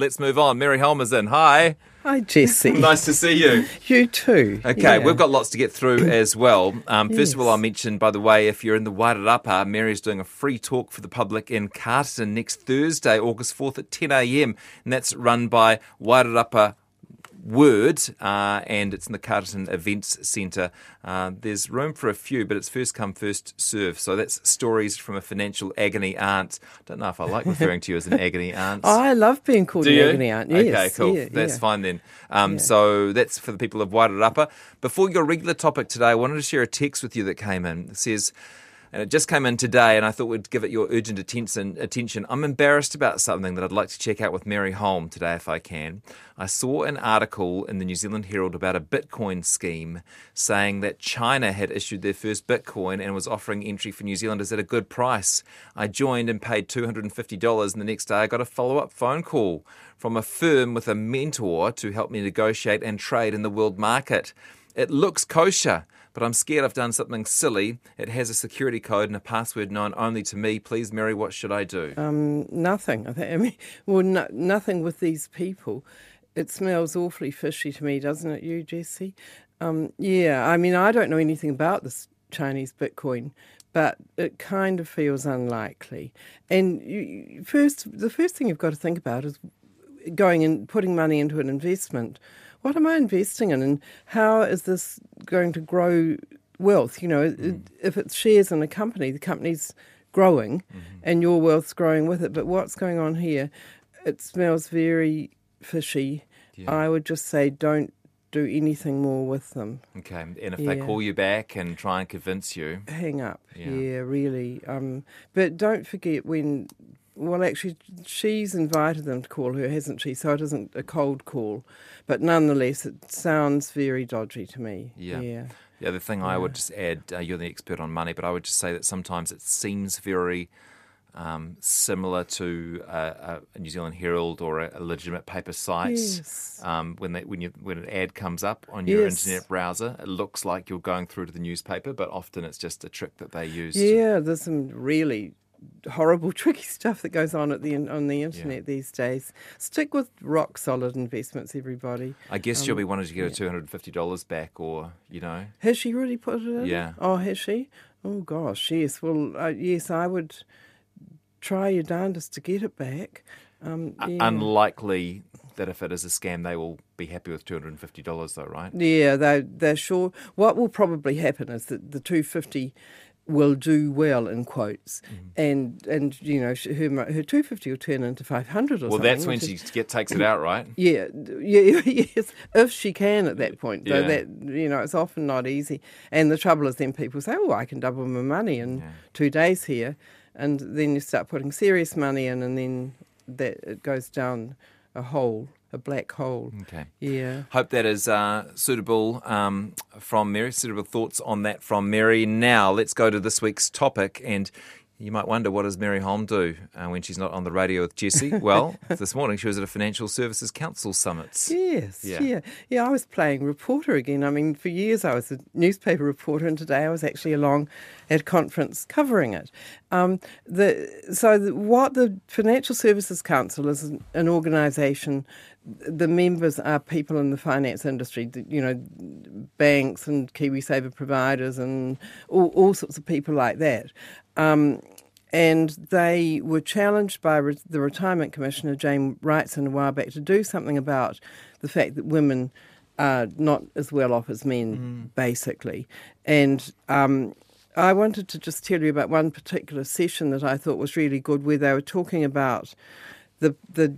Let's move on. Mary Holm's in. Hi. Hi, Jesse. nice to see you. You too. Okay, Yeah. we've got lots to get through as well. Um, First of all, I'll mention, by the way, if you're in the Wairarapa, Mary's doing a free talk for the public in Carterton next Thursday, August 4th at 10 a.m. And that's run by Wairarapa Word, uh, and it's in the Carterton Events Centre. Uh, there's room for a few, but it's first come, first serve. So that's stories from a financial agony aunt. Don't know if I like referring to you as an agony aunt. Oh, I love being called Do an you? agony aunt. Yes. Okay, cool. yeah, That's yeah. fine then. Um, So that's for the people of Wairarapa. Before your regular topic today, I wanted to share a text with you that came in. It says, and it just came in today, and I thought we'd give it your urgent attention. I'm embarrassed about something that I'd like to check out with Mary Holm today, if I can. I saw an article in the New Zealand Herald about a Bitcoin scheme saying that China had issued their first Bitcoin and was offering entry for New Zealanders at a good price. I joined and paid $250, and the next day I got a follow up phone call from a firm with a mentor to help me negotiate and trade in the world market. It looks kosher, but I'm scared I've done something silly. It has a security code and a password known only to me. Please, Mary, what should I do? Um, nothing. I think. I mean, well, no, nothing with these people. It smells awfully fishy to me, doesn't it, you, Jesse? Um, yeah. I mean, I don't know anything about this Chinese Bitcoin, but it kind of feels unlikely. And you, first, the first thing you've got to think about is going and putting money into an investment. What am I investing in, and how is this going to grow wealth? You know, it- if it's shares in a company, the company's growing, and your wealth's growing with it. But what's going on here? It smells very fishy. I would just say don't do anything more with them. Okay, and if they call you back and try and convince you, Hang up. Yeah. Yeah, really. Um, but don't forget when. Well, actually, she's invited them to call her, hasn't she? So it isn't a cold call, but nonetheless, it sounds very dodgy to me. Yeah. Yeah. the other thing I would just add, uh, you're the expert on money, but I would just say that sometimes it seems very um, similar to a, a New Zealand Herald or a, a legitimate paper site. Yes. Um, when they, when you when an ad comes up on your Yes. internet browser, it looks like you're going through to the newspaper, but often it's just a trick that they use. to- Yeah, there's some really horrible, tricky stuff that goes on at the on the internet these days. Stick with rock solid investments, everybody. I guess you'll Um, be wanting to get a two hundred and fifty dollars back, or you know, Has she really put it in? Yeah. Oh, has she? Oh gosh, yes. Well, uh, yes, I would try your darndest to get it back. Um, u- yeah. unlikely that if it is a scam, they will be happy with two hundred and fifty dollars, though, right? Yeah, they they're sure. What will probably happen is that the two fifty will do well in quotes, Mm-hmm. and and you know her her two fifty will turn into five hundred or Well, something. that's when she is- get, takes it out, right? Yeah, yeah, yes. If she can at that point, though, Yeah. that you know, it's often not easy. And the trouble is, then people say, "Oh, I can double my money in two days here," and then you start putting serious money in, and then that it goes down a hole, a black hole. Okay. Yeah. Hope that is uh, suitable um, from Mary. Suitable thoughts on that from Mary. Now let's go to this week's topic, and you might wonder what does Mary Holm do uh, when she's not on the radio with Jesse? Well, this morning she was at a Financial Services Council summit. Yes, Yeah. yeah. yeah, I was playing reporter again. I mean, for years I was a newspaper reporter, and today I was actually along at conference covering it. Um, the so the, what the Financial Services Council is an, an organisation. The members are people in the finance industry, you know, banks and KiwiSaver providers and all, all sorts of people like that. Um, and they were challenged by re- the Retirement Commissioner, Jane Wrightson, a while back to do something about the fact that women are not as well off as men, basically. And um, I wanted to just tell you about one particular session that I thought was really good, where they were talking about the the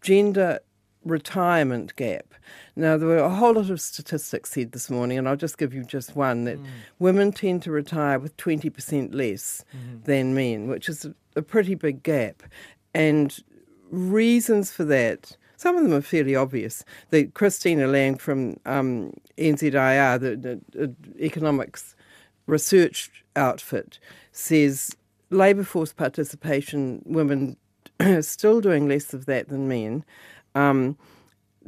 gender retirement gap. Now, there were a whole lot of statistics said this morning, and I'll just give you just one that women tend to retire with 20% less than men, which is a, a pretty big gap. And reasons for that, some of them are fairly obvious. The Christina Leung from um, NZIER, the, the, the economics research outfit, says labour force participation, women are still doing less of that than men. Um,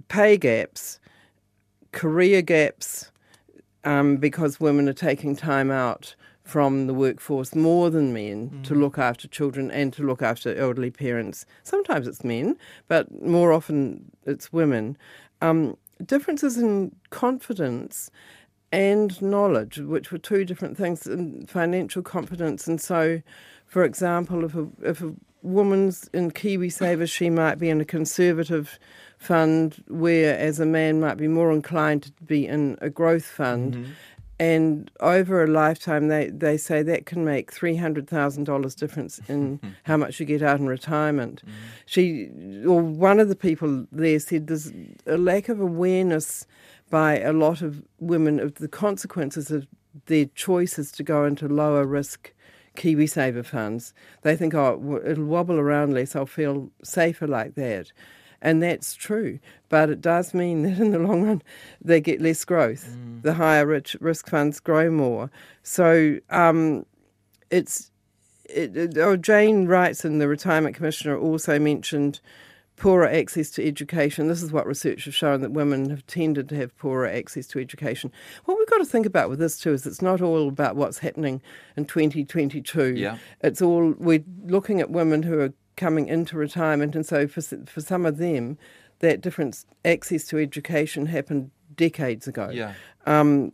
pay gaps, career gaps, um, because women are taking time out from the workforce more than men mm. to look after children and to look after elderly parents. Sometimes it's men, but more often it's women. Um, differences in confidence and knowledge, which were two different things in financial confidence. And so, for example, if a, if a woman's in KiwiSaver, she might be in a conservative fund, whereas a man might be more inclined to be in a growth fund. Mm-hmm. And over a lifetime, they, they say that can make $300,000 difference in how much you get out in retirement. Mm-hmm. She, or one of the people there said there's a lack of awareness by a lot of women of the consequences of their choices to go into lower risk KiwiSaver funds. They think, oh, it'll wobble around less, I'll feel safer like that. And that's true. But it does mean that in the long run, they get less growth. Mm. The higher rich risk funds grow more. So um, it's. It, it, oh, Jane Wrightson, the retirement commissioner, also mentioned poorer access to education. This is what research has shown that women have tended to have poorer access to education. What we've got to think about with this too is it's not all about what's happening in 2022. Yeah. It's all we're looking at women who are coming into retirement, and so for for some of them, that difference access to education happened decades ago. Yeah. Um,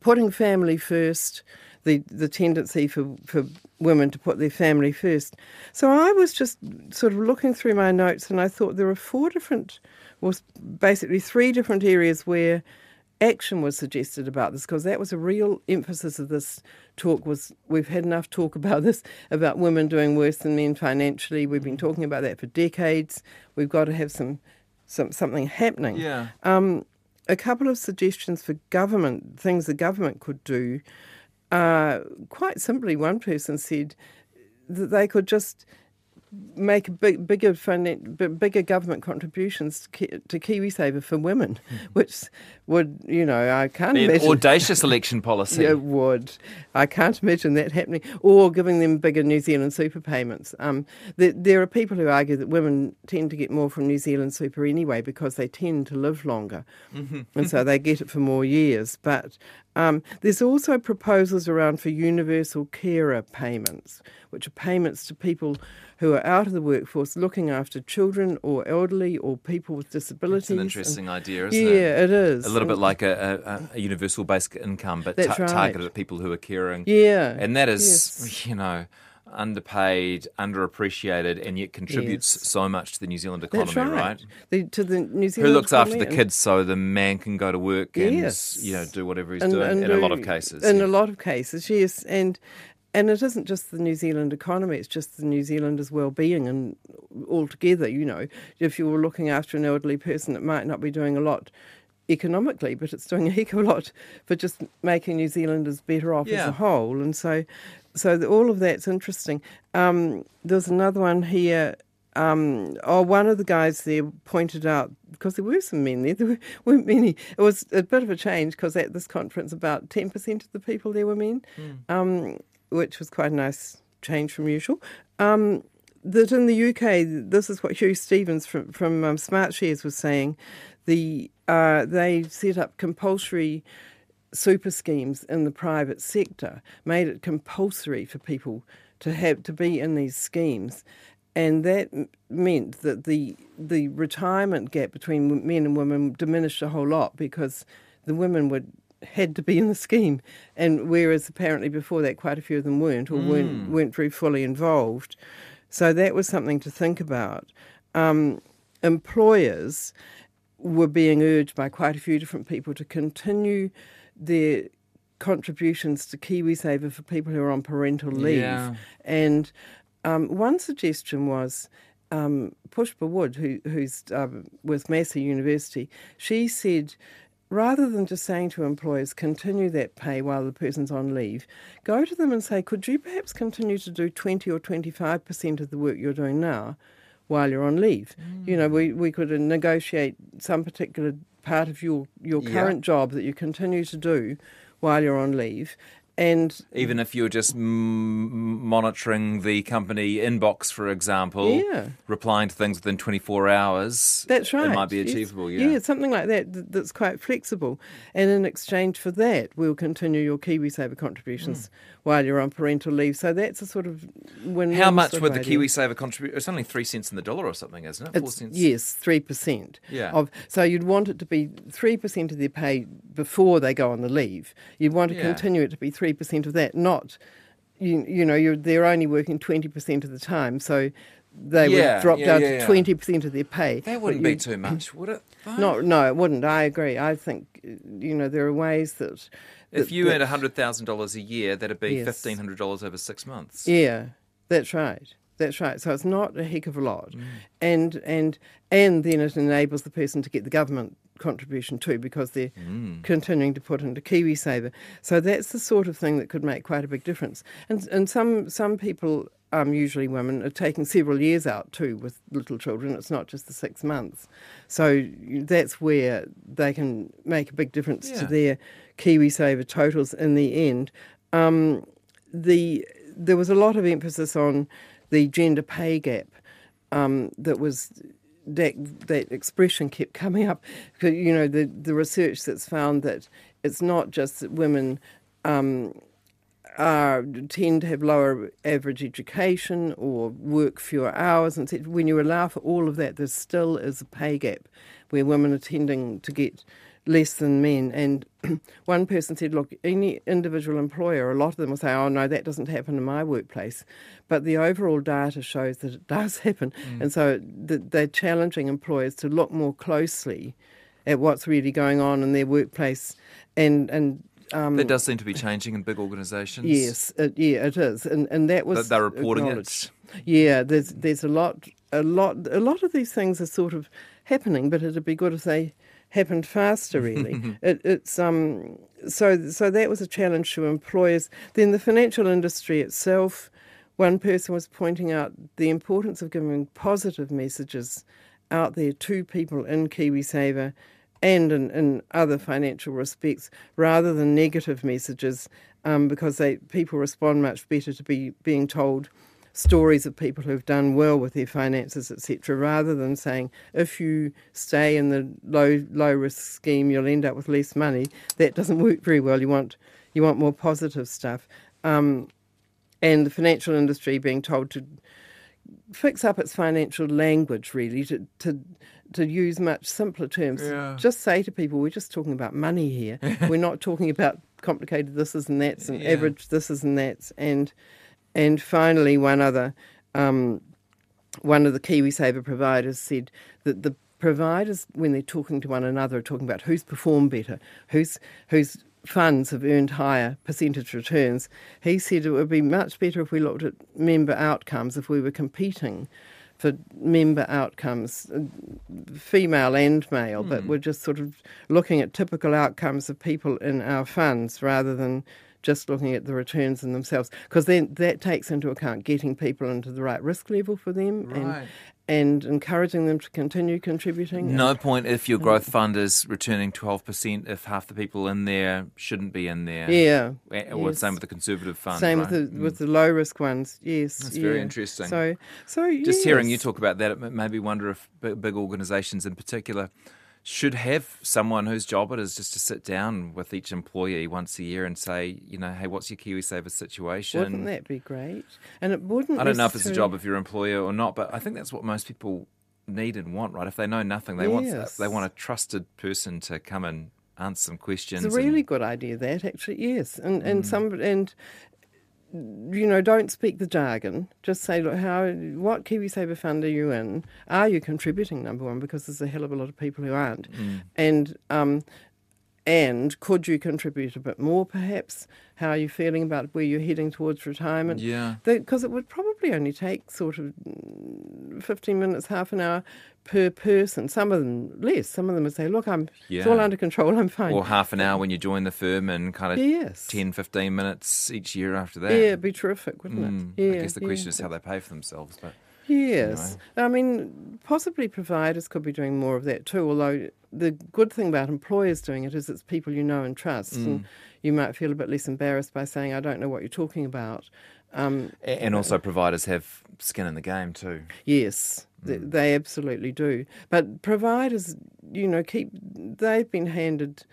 putting family first, the the tendency for for women to put their family first. So I was just sort of looking through my notes, and I thought there are four different, well, basically three different areas where action was suggested about this because that was a real emphasis of this talk was we've had enough talk about this about women doing worse than men financially. We've been talking about that for decades. We've got to have some, some something happening. Yeah. Um, a couple of suggestions for government things the government could do uh, quite simply one person said that they could just make big, bigger bigger government contributions to, to KiwiSaver for women, mm. which would you know I can't Be imagine audacious election policy. It would. I can't imagine that happening, or giving them bigger New Zealand super payments. Um, there, there are people who argue that women tend to get more from New Zealand super anyway because they tend to live longer, mm-hmm. and so they get it for more years. But um, there's also proposals around for universal carer payments, which are payments to people who are out of the workforce looking after children or elderly or people with disabilities. It's an interesting and, idea, isn't yeah, it? Yeah, it is. A little bit like a, a, a universal basic income, but t- right. targeted at people who are caring. Yeah. And that is, yes. you know, underpaid, underappreciated, and yet contributes yes. so much to the New Zealand economy, right? right? The, to the New Zealand Who looks after the kids so the man can go to work and yes. you know do whatever he's and, doing and in do, a lot of cases. In yeah. a lot of cases, yes, and and it isn't just the New Zealand economy; it's just the New Zealanders' well-being and altogether. You know, if you were looking after an elderly person, it might not be doing a lot economically, but it's doing a heck of a lot for just making New Zealanders better off yeah. as a whole. And so, so the, all of that's interesting. Um, there's another one here. Um, oh, one of the guys there pointed out because there were some men there. There weren't many. It was a bit of a change because at this conference, about ten percent of the people there were men. Mm. Um, which was quite a nice change from usual. Um, that in the UK, this is what Hugh Stevens from from um, SmartShares was saying. The uh, they set up compulsory super schemes in the private sector, made it compulsory for people to have to be in these schemes, and that meant that the the retirement gap between men and women diminished a whole lot because the women would had to be in the scheme, and whereas apparently before that quite a few of them weren't or mm. weren't weren't very fully involved. So that was something to think about. Um, employers were being urged by quite a few different people to continue their contributions to KiwiSaver for people who are on parental leave. Yeah. And um, one suggestion was um, Pushpa Wood, who, who's um, with Massey University, she said rather than just saying to employers, continue that pay while the person's on leave, go to them and say, could you perhaps continue to do 20 or 25% of the work you're doing now while you're on leave? Mm. You know, we, we could negotiate some particular part of your, your current yeah. job that you continue to do while you're on leave. And Even if you're just mm, monitoring the company inbox, for example, Yeah. replying to things within 24 hours, That's right. It might be Yes. achievable. Yeah. something like that that's quite flexible. And in exchange for that, we'll continue your KiwiSaver contributions while you're on parental leave. So that's a sort of win. How much would the KiwiSaver contribute? It's only three cents in the dollar or something, isn't it? Four It's, cents. yes, three percent. Yeah. Of so you'd want it to be three percent of their pay before they go on the leave. You'd want to Yeah. continue it to be three percent of that, not you. You know, you're they're only working twenty percent of the time, so they Yeah, would drop yeah, down yeah, to yeah. twenty percent of their pay. That wouldn't be too much, would it? though? No, no, it wouldn't. I agree. I think you know there are ways that. If you that- earned hundred thousand dollars a year, that'd be Yes. fifteen hundred dollars over six months. Yeah, that's right. That's right. So it's not a heck of a lot, Mm. and and and then it enables the person to get the government contribution too because they're Mm. continuing to put into KiwiSaver. So that's the sort of thing that could make quite a big difference. And and some some people, um, usually women, are taking several years out too with little children. It's not just the six months. So that's where they can make a big difference to their KiwiSaver totals in the end. Um, the there was a lot of emphasis on the gender pay gap um, that was that that expression kept coming up. 'Cause, You know, the the research that's found that it's not just that women. Um, are, tend to have lower average education or work fewer hours. And when you allow for all of that, there still is a pay gap where women are tending to get less than men. And one person said, look, any individual employer, a lot of them will say, oh, no, that doesn't happen in my workplace. But the overall data shows that it does happen. And so they're challenging employers to look more closely at what's really going on in their workplace and, and um, That does seem to be changing in big organisations. Yes, it, yeah, it is, and and that was they're reporting it. Yeah, there's there's a lot, a lot, a lot of these things are sort of happening, but it'd be good if they happened faster. Really, it, it's um so so that was a challenge to employers. Then the financial industry itself, one person was pointing out the importance of giving positive messages out there to people in KiwiSaver and in, in other financial respects rather than negative messages um, because they people respond much better to be being told stories of people who've done well with their finances etc rather than saying if you stay in the low low risk scheme you'll end up with less money that doesn't work very well you want you want more positive stuff um, and the financial industry being told to fix up its financial language really to to to use much simpler terms. Yeah. Just say to people, we're just talking about money here. we're not talking about complicated thises and that's and Yeah. average thises and that's and and finally one other um, one of the KiwiSaver providers said that the providers, when they're talking to one another, are talking about who's performed better, who's whose funds have earned higher percentage returns. He said it would be much better if we looked at member outcomes, if we were competing for member outcomes, female and male, but we're just sort of looking at typical outcomes of people in our funds rather than just looking at the returns in themselves because then that takes into account getting people into the right risk level for them Right. and and encouraging them to continue contributing. No point if your mm. growth fund is returning 12% if half the people in there shouldn't be in there. Yeah. Or yes. same with the conservative fund. Same right? with the mm. with the low risk ones. Yes, That's very interesting. So, so Just hearing you talk about that, it ma- made me wonder if big, big organisations in particular should have someone whose job it is just to sit down with each employee once a year and say, you know, hey, what's your KiwiSaver situation? Wouldn't that be great? And it wouldn't. I don't know if it's a job of your employer or not, but I think that's what most people need and want, right? If they know nothing, they want they want a trusted person to come and answer some questions. It's a really and- good idea. That actually, yes, and and Mm. some and you know, don't speak the jargon. Just say, look, how what KiwiSaver fund are you in? Are you contributing? Number one, because there's a hell of a lot of people who aren't, Mm. and um, and could you contribute a bit more, perhaps? How are you feeling about where you're heading towards retirement? yeah. Because it would probably only take sort of mm, 15 minutes, half an hour per person. Some of them less. Some of them would say, look, I'm, yeah. it's all under control, I'm fine. Or half an hour when you join the firm and kind of yes. 10, 15 minutes each year after that. Yeah, it'd be terrific, wouldn't Mm, it? Yeah, I guess the yeah. question is how they pay for themselves. But Yes. I mean, possibly providers could be doing more of that too. Although the good thing about employers doing it is it's people you know and trust, Mm. and you might feel a bit less embarrassed by saying, "I don't know what you're talking about." Um, And also, providers have skin in the game too. Yes, Mm. they absolutely do. But providers, you know, keep they've been handed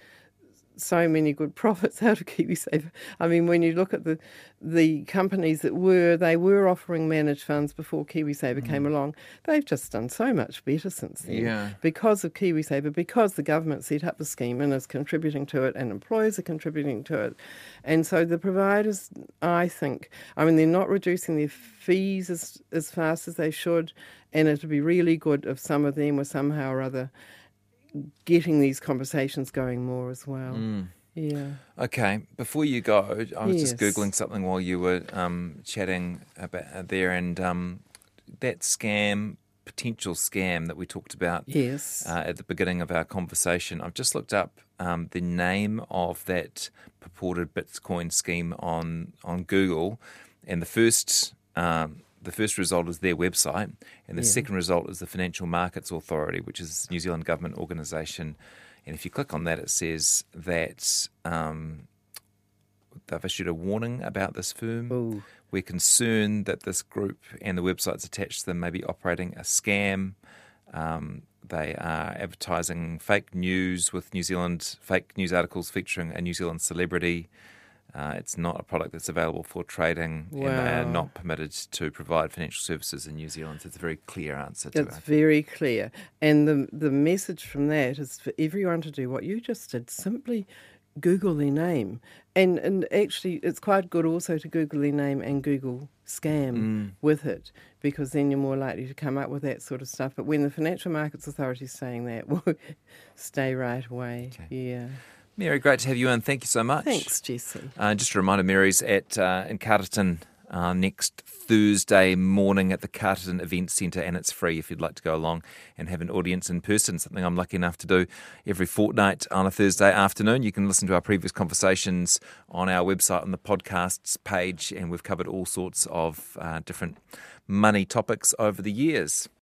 so many good profits out of KiwiSaver. I mean, when you look at the the companies that were they were offering managed funds before KiwiSaver came along, they've just done so much better since then. Mm. Yeah. Because of KiwiSaver, because the government set up the scheme and is contributing to it, and employers are contributing to it, and so the providers, I think, I mean, they're not reducing their fees as as fast as they should, and it'd be really good if some of them were somehow or other getting these conversations going more as well. Mm. Yeah. Okay, before you go, I was just googling something while you were um, chatting about uh, there, and um, that scam, potential scam that we talked about Yes. uh, at the beginning of our conversation. I've just looked up um, the name of that purported Bitcoin scheme on on Google, and the first um, the first result is their website, and the Yeah. second result is the Financial Markets Authority, which is a New Zealand government organisation. And if you click on that, it says that um, they've issued a warning about this firm. Ooh. We're concerned that this group and the websites attached to them may be operating a scam. Um, they are advertising fake news with New Zealand fake news articles featuring a New Zealand celebrity. Uh, it's not a product that's available for trading, and they are not permitted to provide financial services in New Zealand. So it's a very clear answer to It's it. very clear. And the the message from that is for everyone to do what you just did. Simply Google their name. And and actually it's quite good also to Google their name and Google scam Mm. with it because then you're more likely to come up with that sort of stuff. But when the Financial Markets Authority is saying that, well, stay right away. Okay. Yeah. Mary, great to have you in. Thank you so much. Thanks, Jesse. Uh, just a reminder, Mary's at uh, in Carterton uh, next Thursday morning at the Carterton Event Centre, and it's free if you'd like to go along and have an audience in person. Something I'm lucky enough to do every fortnight on a Thursday afternoon. You can listen to our previous conversations on our website on the podcasts page, and we've covered all sorts of uh, different money topics over the years.